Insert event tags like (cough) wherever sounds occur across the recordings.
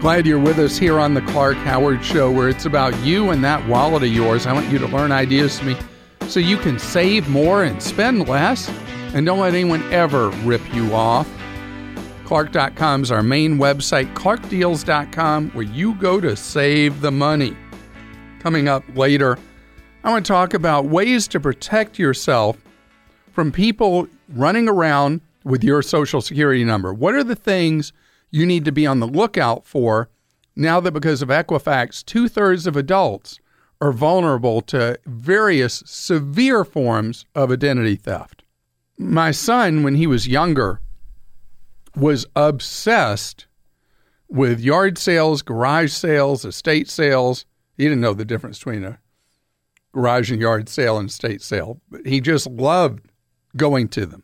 Glad you're with us here on the Clark Howard Show, where it's about you and that wallet of yours. I want you to learn ideas from me so you can save more and spend less, and don't let anyone ever rip you off. Clark.com is our main website, clarkdeals.com, where you go to save the money. Coming up later, I want to talk about ways to protect yourself from people running around with your social security number. What are the things you need to be on the lookout for now that because of Equifax, two thirds of adults are vulnerable to various severe forms of identity theft? My son, when he was younger, was obsessed with yard sales, garage sales, estate sales. He didn't know the difference between a garage and yard sale and estate sale, but he just loved going to them.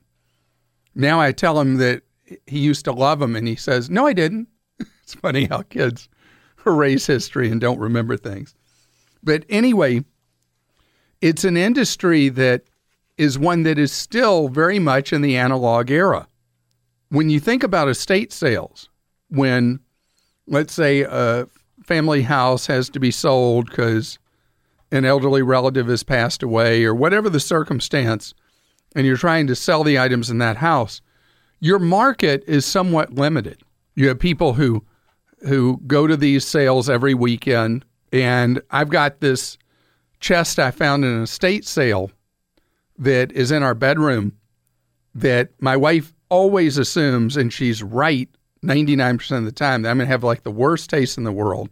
Now I tell him that he used to love them, and he says, No, I didn't. (laughs) it's funny how kids erase history and don't remember things. But anyway, it's an industry that is one that is still very much in the analog era when you think about estate sales, when let's say a family house has to be sold because an elderly relative has passed away or whatever the circumstance, and you're trying to sell the items in that house, your market is somewhat limited. You have people who who go to these sales every weekend, and I've got this chest I found in an estate sale that is in our bedroom that my wife always assumes, and she's right 99% of the time, that I'm going to have like the worst taste in the world.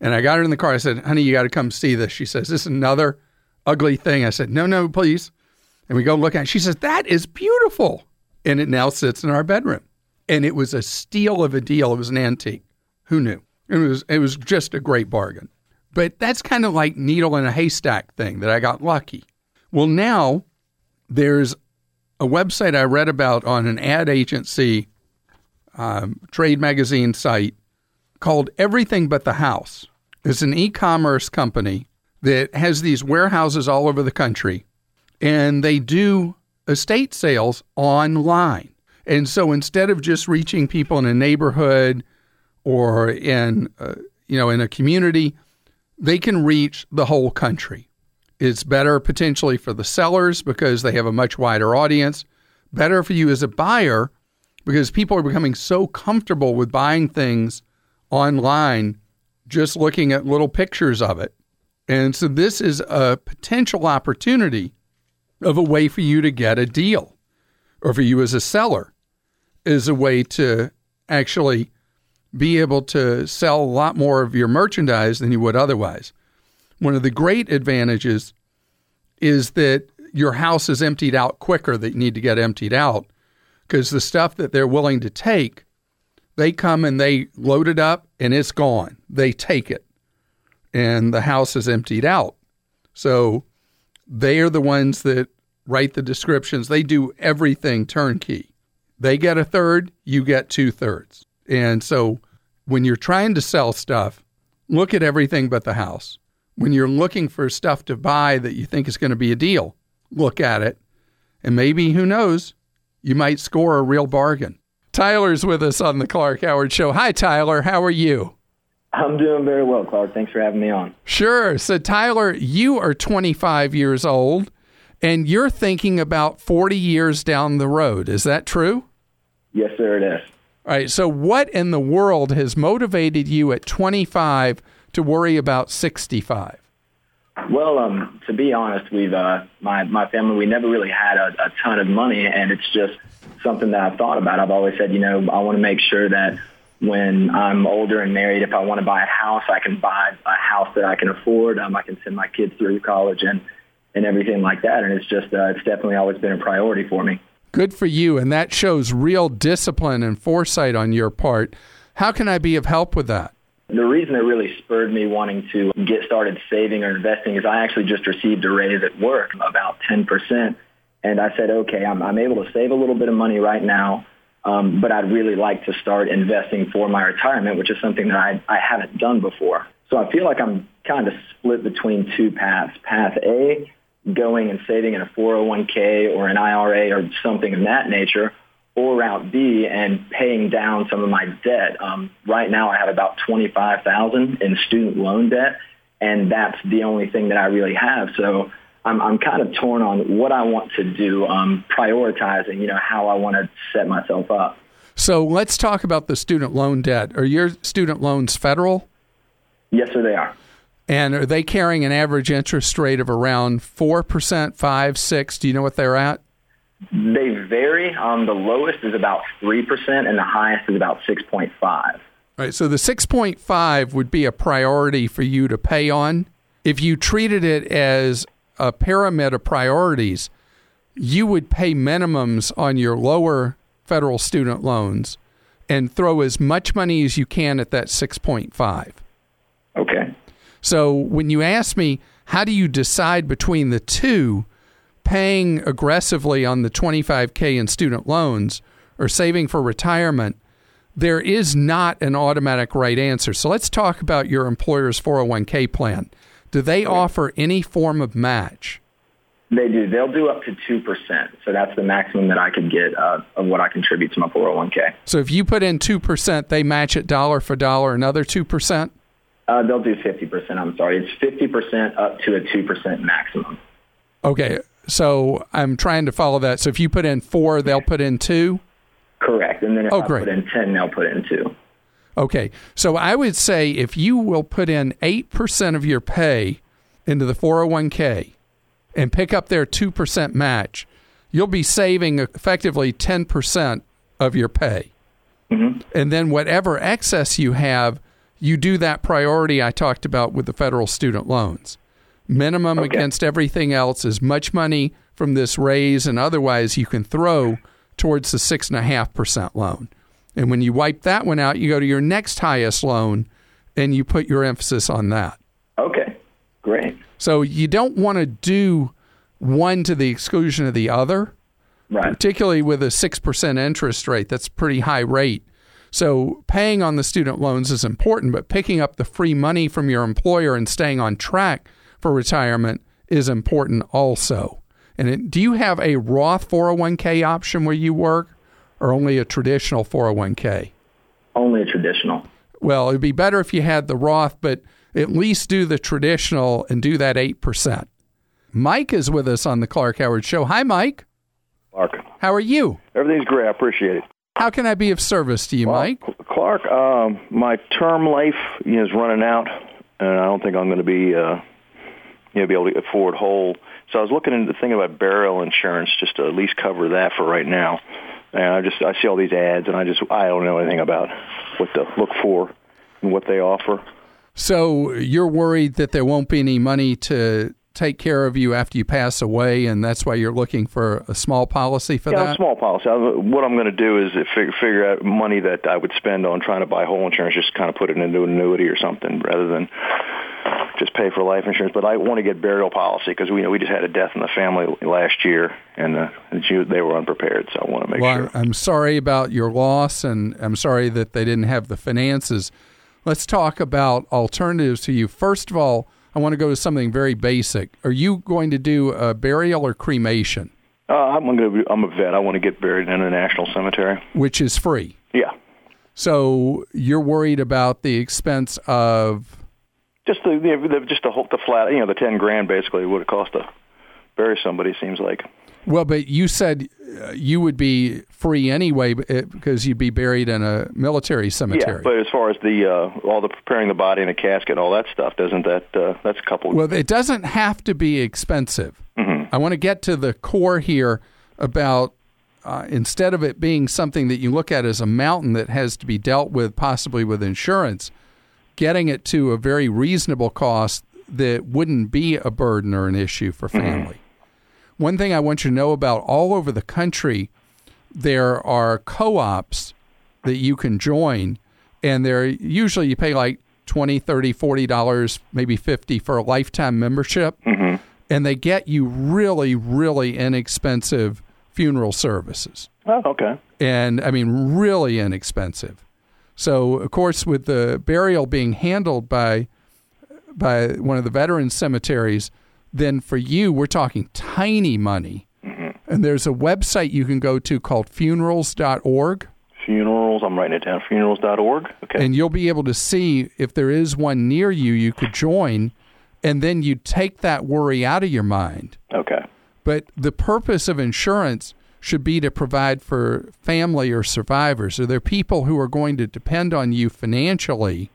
And I got her in the car. I said, honey, you got to come see this. She says, this is another ugly thing. I said, no, no, please. And we go look at it. She says, that is beautiful. And it now sits in our bedroom. And it was a steal of a deal. It was an antique. Who knew? It was, it was just a great bargain. But that's kind of like needle in a haystack thing that I got lucky. Well, now there's a website I read about on an ad agency um, trade magazine site called Everything But the House. It's an e commerce company that has these warehouses all over the country, and they do estate sales online. And so instead of just reaching people in a neighborhood or in uh, you know in a community, they can reach the whole country. It's better potentially for the sellers because they have a much wider audience. Better for you as a buyer because people are becoming so comfortable with buying things online just looking at little pictures of it. And so this is a potential opportunity of a way for you to get a deal or for you as a seller is a way to actually be able to sell a lot more of your merchandise than you would otherwise. One of the great advantages is that your house is emptied out quicker that you need to get emptied out because the stuff that they're willing to take, they come and they load it up and it's gone. They take it and the house is emptied out. So they are the ones that write the descriptions. They do everything turnkey. They get a third, you get two thirds. And so when you're trying to sell stuff, look at everything but the house when you're looking for stuff to buy that you think is going to be a deal, look at it. And maybe, who knows, you might score a real bargain. Tyler's with us on the Clark Howard Show. Hi, Tyler. How are you? I'm doing very well, Clark. Thanks for having me on. Sure. So, Tyler, you are 25 years old and you're thinking about 40 years down the road. Is that true? Yes, sir, it is. All right. So, what in the world has motivated you at 25 to worry about 65? Well, um, to be honest, we've uh, my my family we never really had a, a ton of money, and it's just something that I've thought about. I've always said, you know, I want to make sure that when I'm older and married, if I want to buy a house, I can buy a house that I can afford. Um, I can send my kids through college and and everything like that. And it's just uh, it's definitely always been a priority for me. Good for you, and that shows real discipline and foresight on your part. How can I be of help with that? The reason it really spurred me wanting to get started saving or investing is I actually just received a raise at work, about 10%. And I said, okay, I'm, I'm able to save a little bit of money right now, um, but I'd really like to start investing for my retirement, which is something that I, I haven't done before. So I feel like I'm kind of split between two paths. Path A, going and saving in a 401k or an IRA or something of that nature, or route B and paying down some of my debt. Um, right now, I have about twenty five thousand in student loan debt, and that's the only thing that I really have. So I'm, I'm kind of torn on what I want to do, um, prioritizing, you know, how I want to set myself up. So let's talk about the student loan debt. Are your student loans federal? Yes, sir, they are. And are they carrying an average interest rate of around 4%, 5 6 Do you know what they're at? They vary. Um, the lowest is about 3%, and the highest is about 6.5. Right. So the 6.5 would be a priority for you to pay on. If you treated it as a pyramid of priorities, you would pay minimums on your lower federal student loans and throw as much money as you can at that 6.5. Okay. So when you ask me, how do you decide between the two, paying aggressively on the 25K in student loans or saving for retirement? There is not an automatic right answer. So let's talk about your employer's 401k plan. Do they offer any form of match? They do. They'll do up to 2%. So that's the maximum that I could get uh, of what I contribute to my 401k. So if you put in 2%, they match it dollar for dollar another 2%? Uh, they'll do 50%. I'm sorry. It's 50% up to a 2% maximum. Okay. So I'm trying to follow that. So if you put in four, they'll put in two? Correct. And then if oh, I great. put in 10, they'll put in two. Okay. So I would say if you will put in 8% of your pay into the 401k and pick up their 2% match, you'll be saving effectively 10% of your pay. Mm-hmm. And then whatever excess you have, you do that priority I talked about with the federal student loans. Minimum Okay. against everything else, as much money from this raise and otherwise you can throw towards the 6.5% loan. And when you wipe that one out, you go to your next highest loan and you put your emphasis on that. Okay. Great. So you don't want to do one to the exclusion of the other, Right. particularly with a 6% interest rate. That's a pretty high rate. So paying on the student loans is important, but picking up the free money from your employer and staying on track for retirement is important also. And it, do you have a Roth 401k option where you work or only a traditional 401k? Only a traditional. Well, it'd be better if you had the Roth, but at least do the traditional and do that 8%. Mike is with us on the Clark Howard Show. Hi, Mike. Clark. How are you? Everything's great. I appreciate it. How can I be of service to you, Well, Mike? Clark, um, my term life is running out, and I don't think I'm going to be, uh, you know, be able to afford whole. So I was looking into thinking about burial insurance, just to at least cover that for right now. And I just I see all these ads, and I just I don't know anything about what to look for and what they offer. So you're worried that there won't be any money to take care of you after you pass away, and that's why you're looking for a small policy for Yeah, a that? small policy. I, what I'm going to do is figure, figure out money that I would spend on trying to buy whole insurance, just kind of put it into an annuity or something, rather than just pay for life insurance. But I want to get burial policy because we know we just had a death in the family last year, and uh, they were unprepared. So I want to make well, sure. I'm sorry about your loss, and I'm sorry that they didn't have the finances. Let's talk about alternatives to you. First of all, I want to go to something very basic. Are you going to do a burial or cremation, Uh, I'm going to. Be, I'm a vet. I want to get buried in a national cemetery. which is free? Yeah, So you're worried about the expense of just the, the, the just the the flat. You know, the ten grand basically would it cost to bury somebody. Seems like. Well, but you said uh, you would be free anyway because you'd be buried in a military cemetery. Yeah, but as far as the uh, all the preparing the body in a casket, all that stuff, doesn't that uh, that's a couple? well, it doesn't have to be expensive. I want to get to the core here about uh, instead of it being something that you look at as a mountain that has to be dealt with possibly with insurance, getting it to a very reasonable cost that wouldn't be a burden or an issue for mm-hmm. family. One thing I want you to know about all over the country, there are co-ops that you can join and they're usually you pay like 20 30 40 dollars maybe 50 for a lifetime membership mm-hmm. and they get you really really inexpensive funeral services Oh, okay. and I mean really inexpensive. So of course, with the burial being handled by by one of the veteran cemeteries, then for you we're talking tiny money, mm-hmm. And there's a website you can go to called funerals.org. Funerals, I'm writing it down. Funerals.org. Okay. And you'll be able to see if there is one near you you could join. And then you take that worry out of your mind. okay. But the purpose of insurance should be to provide for family or survivors. Are there people who are going to depend on you financially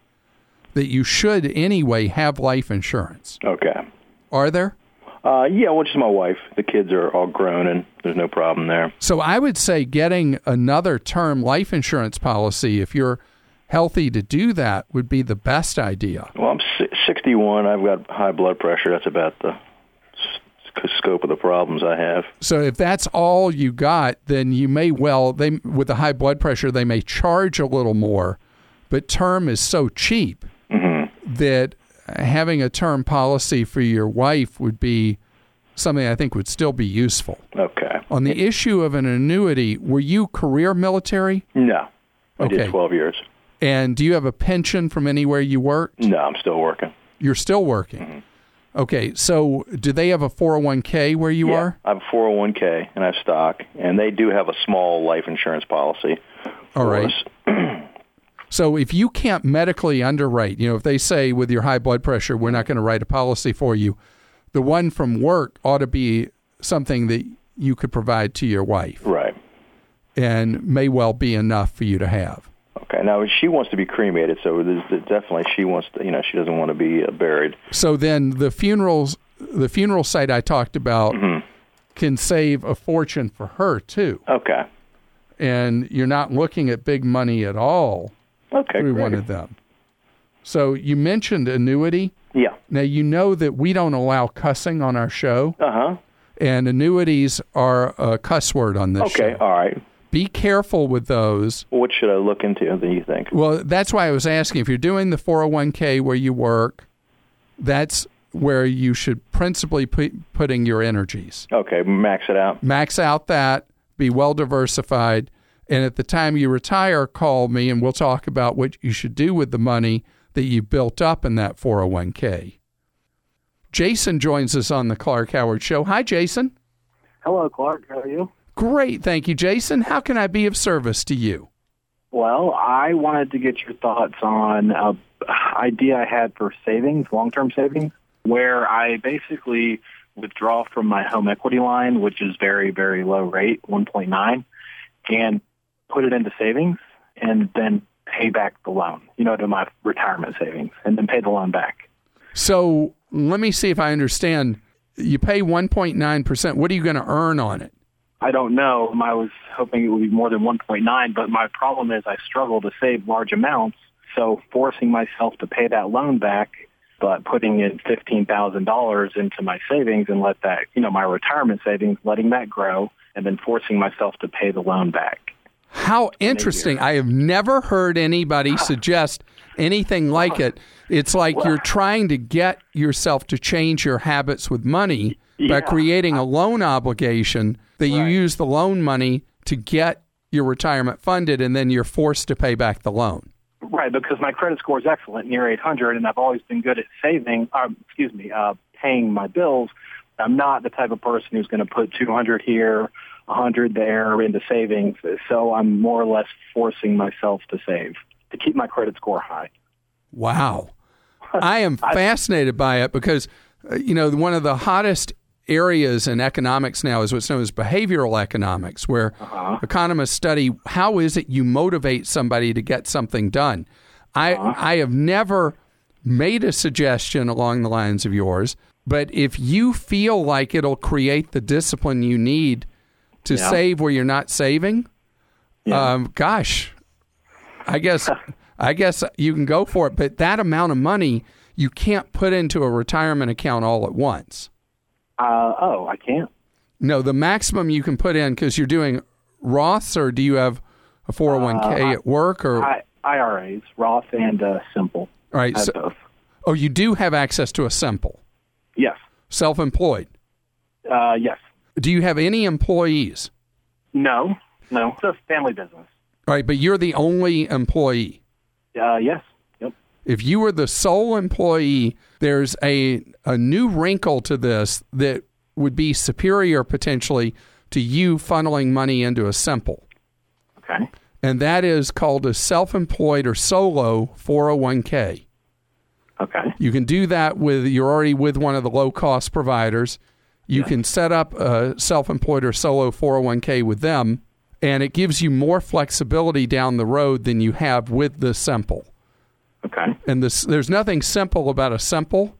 that you should anyway have life insurance? Okay. Are there? Uh, yeah, well, just my wife. The kids are all grown, and there's no problem there. So I would say getting another term life insurance policy, if you're healthy to do that, would be the best idea. Well, I'm 61. I've got high blood pressure. That's about the scope of the problems I have. So if that's all you got, then you may well they with the high blood pressure they may charge a little more, but term is so cheap mm-hmm. that having a term policy for your wife would be something I think would still be useful. Okay. On the issue of an annuity, were you career military? No. I Okay. did 12 years. And do you have a pension from anywhere you worked? No, I'm still working. You're still working. Mm-hmm. Okay, so do they have a 401k where you yeah, are? I have a 401k and I have stock, and they do have a small life insurance policy. All right. (clears throat) So if you can't medically underwrite, you know, if they say with your high blood pressure, we're not going to write a policy for you, the one from work ought to be something that you could provide to your wife Right. and may well be enough for you to have. Now she wants to be cremated, so definitely she wants to. You know, she doesn't want to be uh, buried. So then the funerals, the funeral site I talked about can save a fortune for her too. Okay. And you're not looking at big money at all Okay. through great. one of them. So you mentioned annuity. Yeah. Now you know that we don't allow cussing on our show, Uh huh. and annuities are a cuss word on this Okay. show. All right. Be careful with those. What should I look into? Do you think? Well, that's why I was asking if you're doing the 401k where you work, that's where you should principally put putting your energies. Okay. Max it out. Max out that, be well diversified, and at the time you retire, call me and we'll talk about what you should do with the money that you built up in that 401k. Jason joins us on the Clark Howard Show. Hi, Jason. Hello, Clark. How are you? Great. Thank you, Jason. How can I be of service to you? Well, I wanted to get your thoughts on an idea I had for savings, long-term savings, where I basically withdraw from my home equity line, which is very, very low rate, 1.9, and put it into savings and then pay back the loan, you know, to my retirement savings and then pay the loan back. So let me see if I understand. You pay 1.9%. What are you going to earn on it? I don't know. I was hoping it would be more than 1.9, but my problem is I struggle to save large amounts. So forcing myself to pay that loan back, but putting in $15,000 into my savings and let that, you know, my retirement savings, letting that grow and then forcing myself to pay the loan back. How interesting. I have never heard anybody (sighs) suggest anything like it. It's like you're trying to get yourself to change your habits with money by creating a loan obligation that you use the loan money to get your retirement funded and then you're forced to pay back the loan. Right, because my credit score is excellent, near 800, and I've always been good at saving, uh, excuse me, uh, paying my bills. I'm not the type of person who's going to put 200 here, 100 there into savings. So I'm more or less forcing myself to save to keep my credit score high. Wow. (laughs) I am fascinated by it because, uh, you know, one of the hottest areas in economics now is what's known as behavioral economics, where economists study how is it you motivate somebody to get something done. I, I have never made a suggestion along the lines of yours, but if you feel like it'll create the discipline you need to Yeah. save where you're not saving, Yeah. um, gosh, I guess (laughs) I guess you can go for it, but that amount of money you can't put into a retirement account all at once. Uh, oh, I can't. No, the maximum you can put in because you're doing Roths, or do you have a 401k Uh, at work, or I, IRAs, Roth and uh, Simple. all right? So, both. oh, you do have access to a simple, Yes. self-employed. Uh, yes. Do you have any employees? No. No. It's a family business. All right, but you're the only employee. Uh, yes. Yep. If you were the sole employee, there's a a new wrinkle to this that would be superior potentially to you funneling money into a simple. Okay. And that is called a self employed or solo 401k. Okay. You can do that with, you're already with one of the low cost providers. You Yeah. can set up a self employed or solo 401k with them, and it gives you more flexibility down the road than you have with the simple. Okay. And this, there's nothing simple about a simple.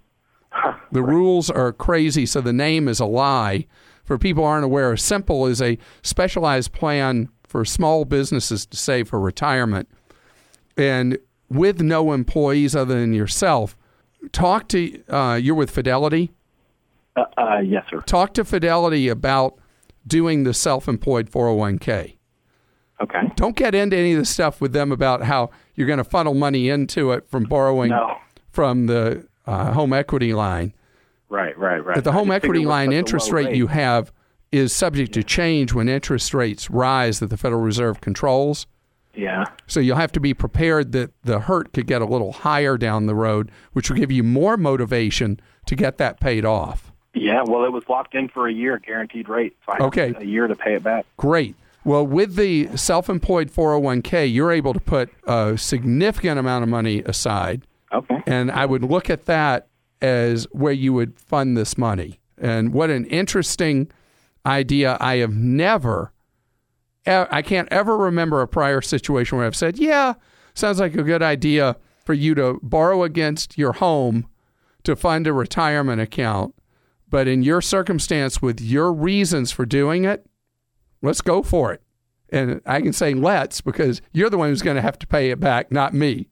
The rules are crazy, so the name is a lie. For people who aren't aware, a simple is a specialized plan for small businesses to save for retirement. And with no employees other than yourself, talk to, uh, you're with Fidelity, Uh, uh, yes, sir. talk to Fidelity about doing the self employed 401k. Okay. Don't get into any of the stuff with them about how you're going to funnel money into it from borrowing No. from the uh, home equity line. Right. Right. Right. But the home equity line interest low rate you have is subject to change when interest rates rise that the Federal Reserve controls. Yeah. So you'll have to be prepared that the hurt could get a little higher down the road, which will give you more motivation to get that paid off. Yeah. Well, it was locked in for a year, guaranteed rate. So I Okay. a year to pay it back. Great. Well, with the self employed 401k, you're able to put a significant amount of money aside. Okay. And I would look at that as where you would fund this money. And what an interesting idea. I have never, I can't ever remember a prior situation where I've said, yeah, sounds like a good idea for you to borrow against your home to fund a retirement account. But in your circumstance, with your reasons for doing it, let's go for it. And I can say let's because you're the one who's going to have to pay it back, not me.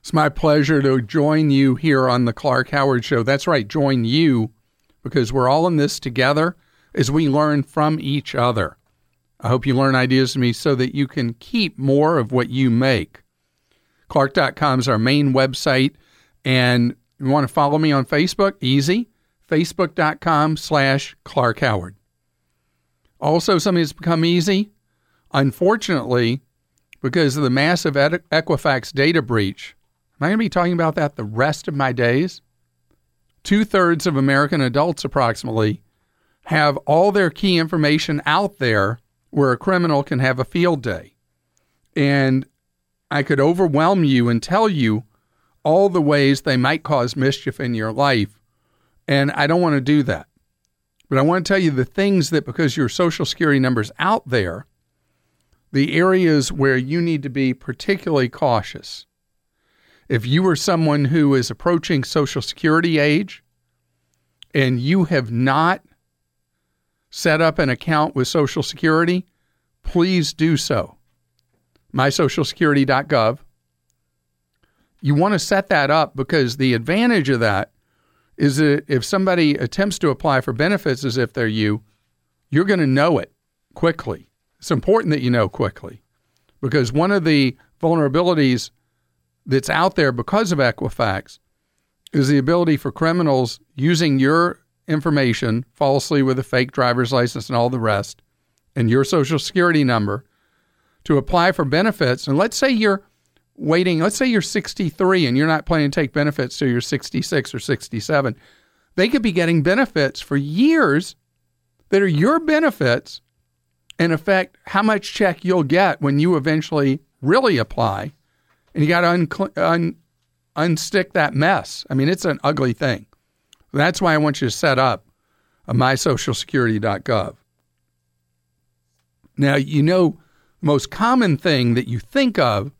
It's my pleasure to join you here on the Clark Howard Show. That's right, join you because we're all in this together as we learn from each other. I hope you learn ideas from me so that you can keep more of what you make. Clark.com is our main website. And you want to follow me on Facebook? Easy. Facebook.com slash Clark Howard. Also, something that's become easy. Unfortunately, because of the massive Equifax data breach, am I going to be talking about that the rest of my days? Two thirds of American adults, approximately, have all their key information out there where a criminal can have a field day. And I could overwhelm you and tell you all the ways they might cause mischief in your life. And I don't want to do that. But I want to tell you the things that, because your social security number's out there, the areas where you need to be particularly cautious. If you are someone who is approaching social security age and you have not set up an account with Social Security, please do so. MySocialSecurity.gov. You want to set that up because the advantage of that is that if somebody attempts to apply for benefits as if they're you, you're going to know it quickly. It's important that you know quickly because one of the vulnerabilities that's out there because of Equifax is the ability for criminals using your information falsely with a fake driver's license and all the rest and your social security number to apply for benefits. And let's say you're waiting, let's say you're 63 and you're not planning to take benefits till you're 66 or 67. They could be getting benefits for years that are your benefits and affect how much check you'll get when you eventually really apply. And you got to un- un- unstick that mess. I mean, it's an ugly thing. That's why I want you to set up a mysocialsecurity.gov. Now, you know, the most common thing that you think of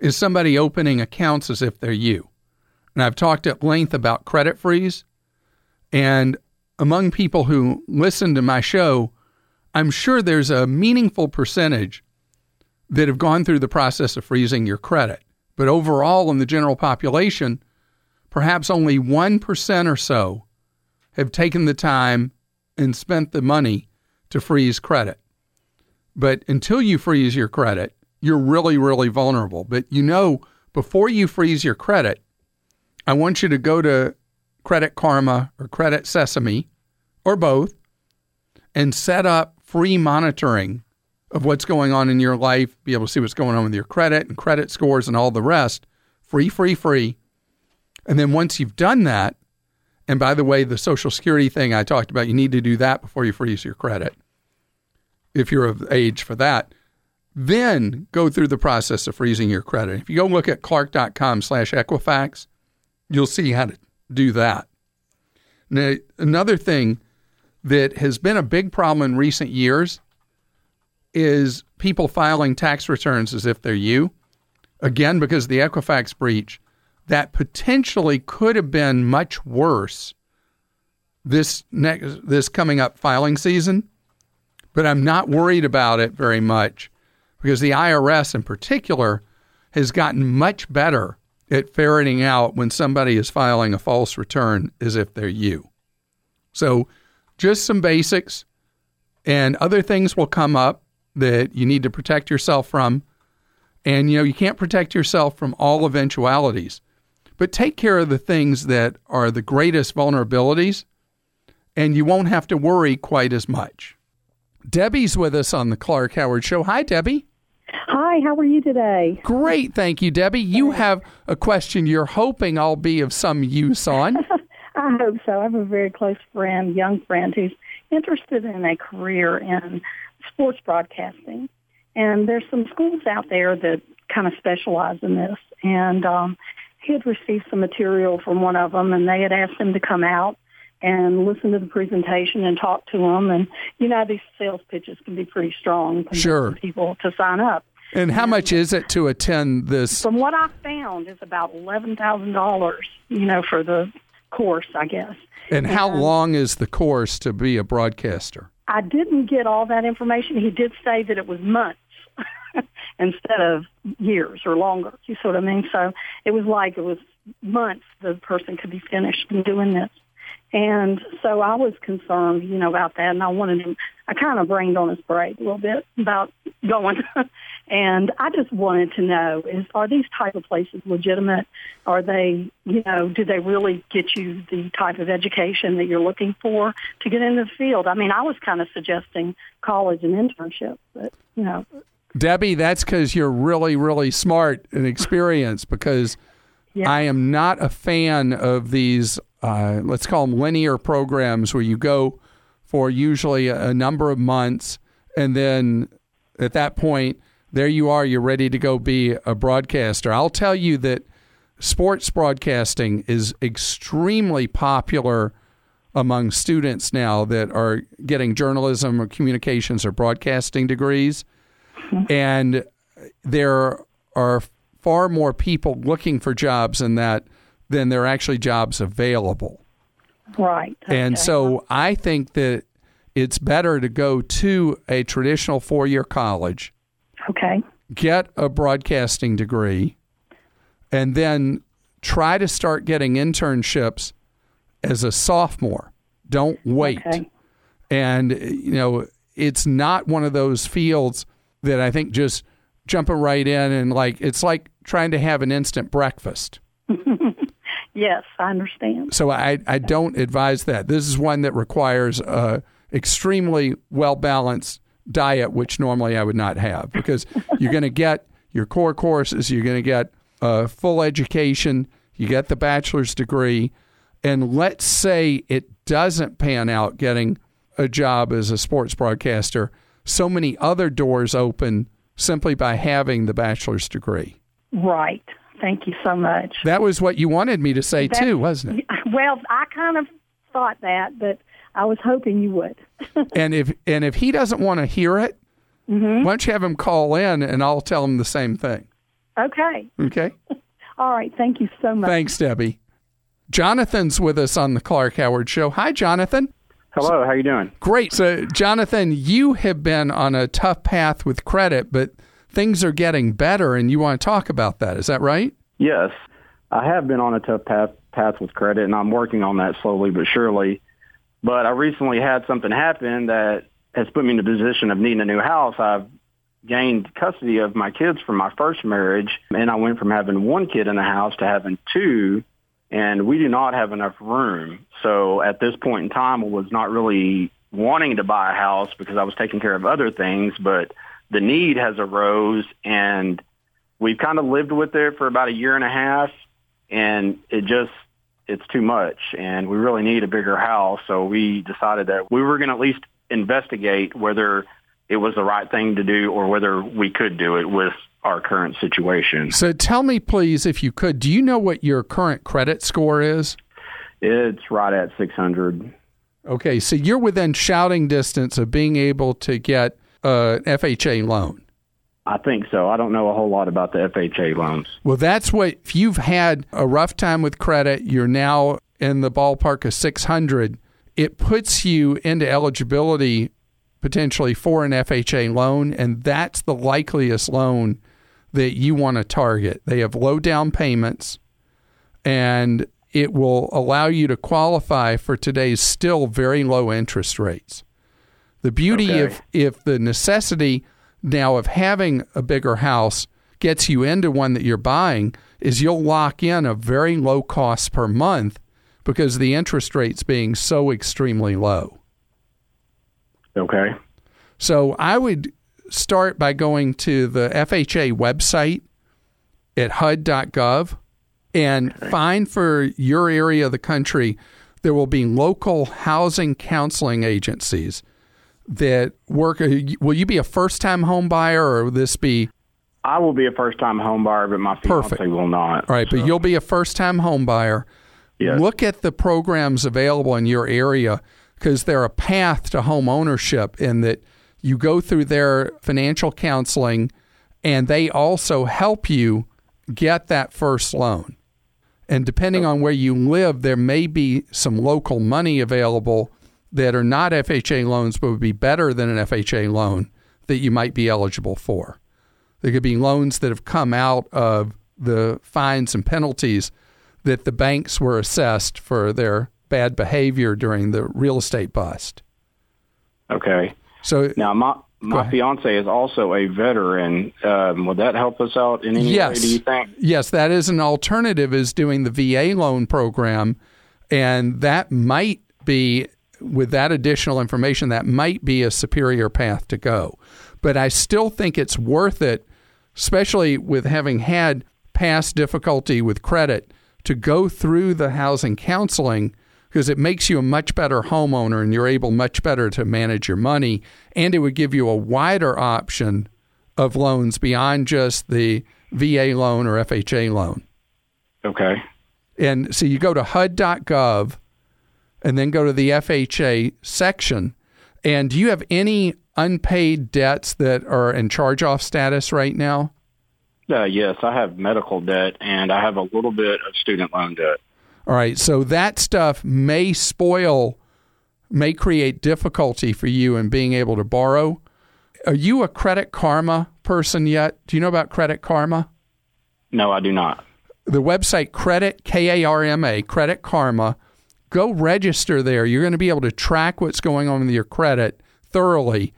is somebody opening accounts as if they're you. And I've talked at length about credit freeze. And among people who listen to my show, I'm sure there's a meaningful percentage that have gone through the process of freezing your credit. But overall, in the general population, perhaps only 1% or so have taken the time and spent the money to freeze credit. But until you freeze your credit, you're really, really vulnerable. But you know, before you freeze your credit, I want you to go to Credit Karma or Credit Sesame or both and set up free monitoring of what's going on in your life, be able to see what's going on with your credit and credit scores and all the rest. Free, free, free. And then once you've done that, and by the way, the Social Security thing I talked about, you need to do that before you freeze your credit. if you're of age for that. Then go through the process of freezing your credit. If you go look at clark.com slash Equifax, you'll see how to do that. Now, another thing that has been a big problem in recent years is people filing tax returns as if they're you. Again, because the Equifax breach, that potentially could have been much worse this next this coming up filing season, but I'm not worried about it very much because the IRS in particular has gotten much better at ferreting out when somebody is filing a false return as if they're you. So, just some basics and other things will come up that you need to protect yourself from. And you know, you can't protect yourself from all eventualities, but take care of the things that are the greatest vulnerabilities and you won't have to worry quite as much. Debbie's with us on the Clark Howard Show. Hi, Debbie. Hi, how are you today? Great, thank you, Debbie. You have a question you're hoping I'll be of some use on. (laughs) I hope so. I have a very close friend, young friend, who's interested in a career in sports broadcasting. And there's some schools out there that kind of specialize in this. And um, he had received some material from one of them, and they had asked him to come out and listen to the presentation and talk to them. And you know, these sales pitches can be pretty strong. Sure. People to sign up. And how much is it to attend this? From what I found, is about eleven thousand dollars. You know, for the course, I guess. And how long is the course to be a broadcaster? I didn't get all that information. He did say that it was months (laughs) instead of years or longer. You see what I mean? So it was like it was months the person could be finished in doing this. And so I was concerned, you know, about that, and I wanted him. I kind of rained on his parade a little bit about going, (laughs) and I just wanted to know: is are these type of places legitimate? Are they, you know, do they really get you the type of education that you're looking for to get into the field? I mean, I was kind of suggesting college and internship, but you know. Debbie, that's because you're really, really smart and experienced. Because yeah. I am not a fan of these uh, let's call them linear programs where you go for usually a, number of months and then at that point there you are you're ready to go be a broadcaster i'll tell you that sports broadcasting is extremely popular among students now that are getting journalism or communications or broadcasting degrees mm-hmm. and there are far more people looking for jobs in that then there are actually jobs available. Right. Okay. And so I think that it's better to go to a traditional four year college. Okay. Get a broadcasting degree and then try to start getting internships as a sophomore. Don't wait. Okay. And, you know, it's not one of those fields that I think just jumping right in and like, it's like trying to have an instant breakfast. (laughs) Yes, I understand. So I, I don't advise that. This is one that requires a extremely well balanced diet, which normally I would not have because (laughs) you're going to get your core courses, you're going to get a full education, you get the bachelor's degree, and let's say it doesn't pan out getting a job as a sports broadcaster, so many other doors open simply by having the bachelor's degree. Right. Thank you so much. That was what you wanted me to say That's, too, wasn't it? (laughs) Well, I kind of thought that, but I was hoping you would. (laughs) and if and if he doesn't want to hear it, mm-hmm. why don't you have him call in and I'll tell him the same thing. Okay. Okay. (laughs) All right. Thank you so much. Thanks, Debbie. Jonathan's with us on the Clark Howard Show. Hi, Jonathan. Hello. How you doing? Great. So, Jonathan, you have been on a tough path with credit, but things are getting better, and you want to talk about that. Is that right? Yes, I have been on a tough path path with credit, and I'm working on that slowly but surely. But I recently had something happen that has put me in the position of needing a new house. I've gained custody of my kids from my first marriage, and I went from having one kid in the house to having two, and we do not have enough room. So at this point in time, I was not really wanting to buy a house because I was taking care of other things, but the need has arose and we've kind of lived with it for about a year and a half and it just it's too much and we really need a bigger house so we decided that we were going to at least investigate whether it was the right thing to do or whether we could do it with our current situation. So tell me, please, if you could, do you know what your current credit score is? It's right at 600. Okay, so you're within shouting distance of being able to get an FHA loan. I think so. I don't know a whole lot about the FHA loans. Well, that's what, if you've had a rough time with credit, you're now in the ballpark of 600, it puts you into eligibility potentially for an FHA loan, and that's the likeliest loan that you want to target. They have low down payments, and it will allow you to qualify for today's still very low interest rates. The beauty Okay. of if the necessity now of having a bigger house gets you into one that you're buying is you'll lock in a very low cost per month because the interest rates being so extremely low. Okay. So I would start by going to the FHA website at HUD.gov and find for your area of the country, there will be local housing counseling agencies that work. Will you be a first time home buyer or will this be I will be a first time home buyer, but my fiance Perfect. will not. All right, but you'll be a first time home buyer. Yes. Look at the programs available in your area because they're a path to home ownership in that you go through their financial counseling and they also help you get that first loan. And depending on where you live, there may be some local money available that are not FHA loans but would be better than an FHA loan that you might be eligible for. There could be loans that have come out of the fines and penalties that the banks were assessed for their bad behavior during the real estate bust. Okay. So, Now, my my fiance is also a veteran. Um, would that help us out in any yes, way? Do you think? yes, that is an alternative. Is doing the VA loan program, and that might be with that additional information. That might be a superior path to go. But I still think it's worth it, especially with having had past difficulty with credit, to go through the housing counseling because it makes you a much better homeowner and you're able much better to manage your money. And it would give you a wider option of loans beyond just the VA loan or FHA loan. Okay. And so you go to HUD.gov and then go to the FHA section. And do you have any unpaid debts that are in charge off status right now? Uh, yes, I have medical debt and I have a little bit of student loan debt. All right. So that stuff may spoil, may create difficulty for you in being able to borrow. Are you a Credit Karma person yet? Do you know about Credit Karma? No, I do not. the website credit k-a-r-m-a credit karma go register there you're going to be able to track what's going on with your credit thoroughly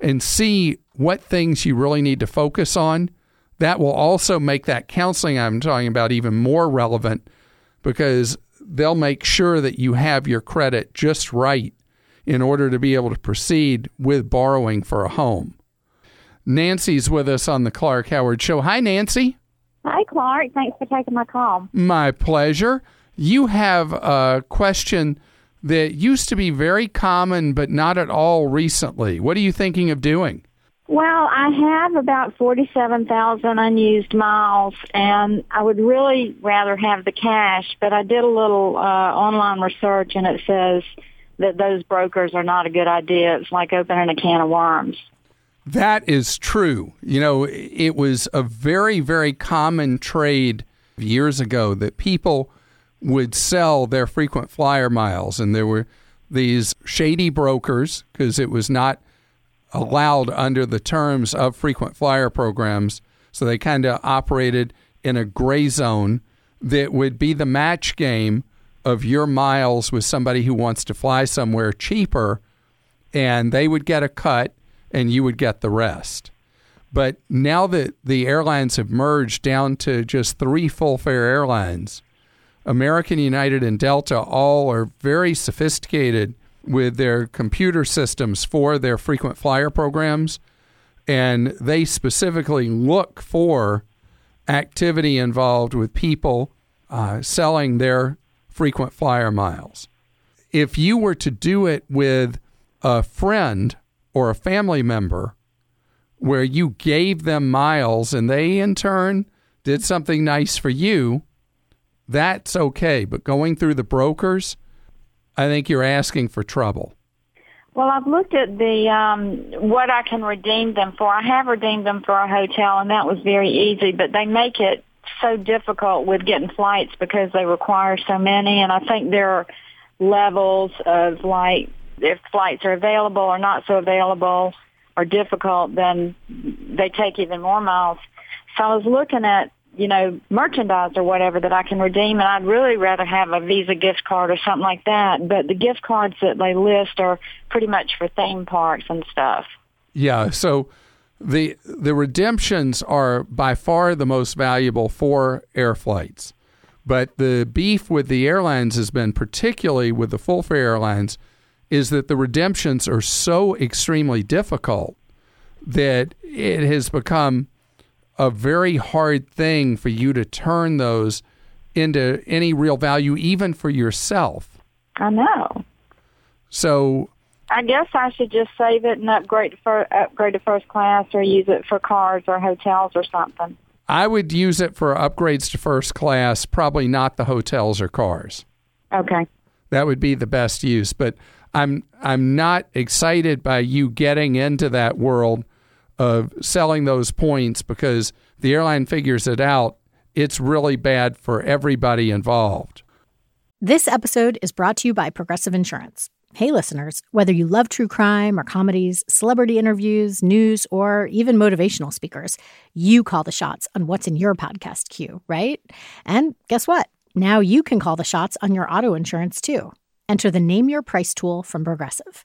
and see what things you really need to focus on that will also make that counseling i'm talking about even more relevant because they'll make sure that you have your credit just right in order to be able to proceed with borrowing for a home nancy's with us on the clark howard show hi nancy Hi, Clark. Thanks for taking my call. My pleasure. You have a question that used to be very common, but not at all recently. What are you thinking of doing? Well, I have about 47,000 unused miles, and I would really rather have the cash, but I did a little uh, online research, and it says that those brokers are not a good idea. It's like opening a can of worms. That is true. You know, it was a very, very common trade years ago that people would sell their frequent flyer miles, and there were these shady brokers because it was not allowed under the terms of frequent flyer programs. So they kind of operated in a gray zone that would be the match game of your miles with somebody who wants to fly somewhere cheaper, and they would get a cut and you would get the rest. But now that the airlines have merged down to just three full fare airlines, American, United, and Delta all are very sophisticated with their computer systems for their frequent flyer programs. And they specifically look for activity involved with people uh, selling their frequent flyer miles. If you were to do it with a friend or a family member, where you gave them miles and they in turn did something nice for you, that's okay. But going through the brokers, I think you're asking for trouble. Well, I've looked at the um, what I can redeem them for. I have redeemed them for a hotel, and that was very easy. But they make it so difficult with getting flights because they require so many. And I think there are levels of like if flights are available or not so available or difficult, then they take even more miles. So I was looking at you know, merchandise or whatever that I can redeem. And I'd really rather have a Visa gift card or something like that. But the gift cards that they list are pretty much for theme parks and stuff. Yeah. So the the redemptions are by far the most valuable for air flights. But the beef with the airlines has been, particularly with the full fare airlines, is that the redemptions are so extremely difficult that it has become a very hard thing for you to turn those into any real value, even for yourself. I know. So I guess I should just save it and upgrade for upgrade to first class, or use it for cars or hotels or something. I would use it for upgrades to first class, probably not the hotels or cars. Okay. That would be the best use, but I'm I'm not excited by you getting into that world of selling those points because the airline figures it out, it's really bad for everybody involved. This episode is brought to you by Progressive Insurance. Hey, listeners, whether you love true crime or comedies, celebrity interviews, news, or even motivational speakers, you call the shots on what's in your podcast queue, right? And guess what? Now you can call the shots on your auto insurance too. Enter the Name Your Price tool from Progressive.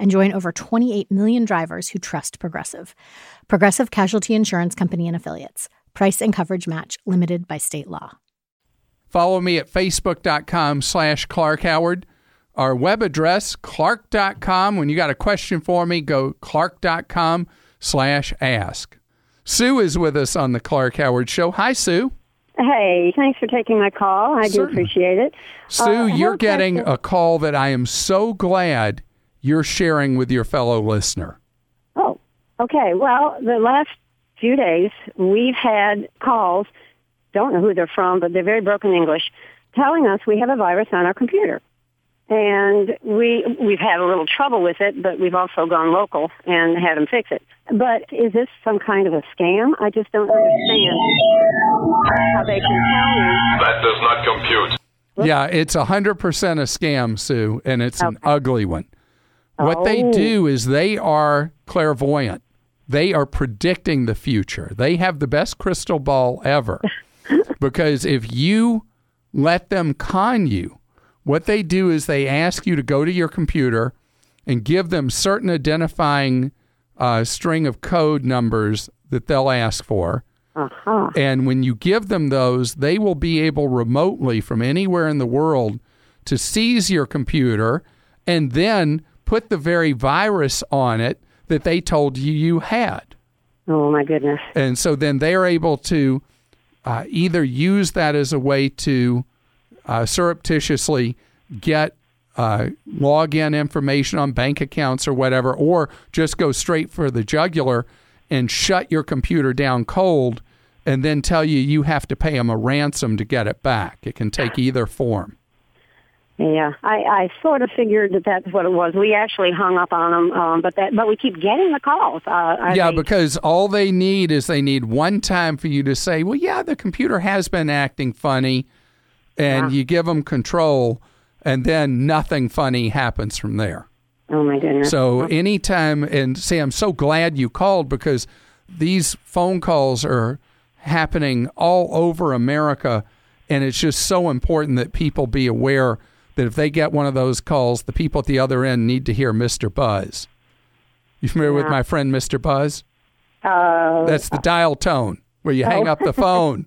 and join over 28 million drivers who trust Progressive. Progressive Casualty Insurance Company and Affiliates. Price and coverage match limited by state law. Follow me at facebook.com slash Clark Howard. Our web address, clark.com. When you got a question for me, go clark.com slash ask. Sue is with us on the Clark Howard Show. Hi, Sue. Hey, thanks for taking my call. I do appreciate it. Sue, uh, you're getting question. a call that I am so glad you're sharing with your fellow listener. Oh, okay. Well, the last few days, we've had calls, don't know who they're from, but they're very broken English, telling us we have a virus on our computer. And we, we've had a little trouble with it, but we've also gone local and had them fix it. But is this some kind of a scam? I just don't understand how they can tell me. That does not compute. Yeah, it's 100% a scam, Sue, and it's okay. an ugly one. What oh. they do is they are clairvoyant. They are predicting the future. They have the best crystal ball ever. (laughs) because if you let them con you, what they do is they ask you to go to your computer and give them certain identifying uh, string of code numbers that they'll ask for. Uh-huh. And when you give them those, they will be able remotely from anywhere in the world to seize your computer and then put the very virus on it that they told you you had. Oh, my goodness. And so then they're able to uh, either use that as a way to uh, surreptitiously get uh, login information on bank accounts or whatever, or just go straight for the jugular and shut your computer down cold and then tell you you have to pay them a ransom to get it back. It can take either form. Yeah, I, I sort of figured that that's what it was. We actually hung up on them, um, but that but we keep getting the calls. Uh, yeah, they, because all they need is they need one time for you to say, "Well, yeah, the computer has been acting funny," and yeah. you give them control, and then nothing funny happens from there. Oh my goodness! So anytime, and say, I'm so glad you called because these phone calls are happening all over America, and it's just so important that people be aware that if they get one of those calls, the people at the other end need to hear Mr. Buzz. You familiar yeah. with my friend Mr. Buzz? Uh, That's the dial tone where you hang Oh. up the phone.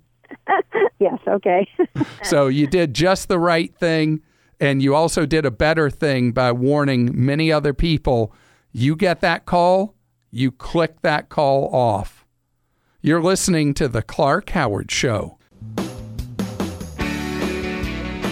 (laughs) yes, okay. (laughs) so you did just the right thing. And you also did a better thing by warning many other people. You get that call, you click that call off. You're listening to The Clark Howard Show.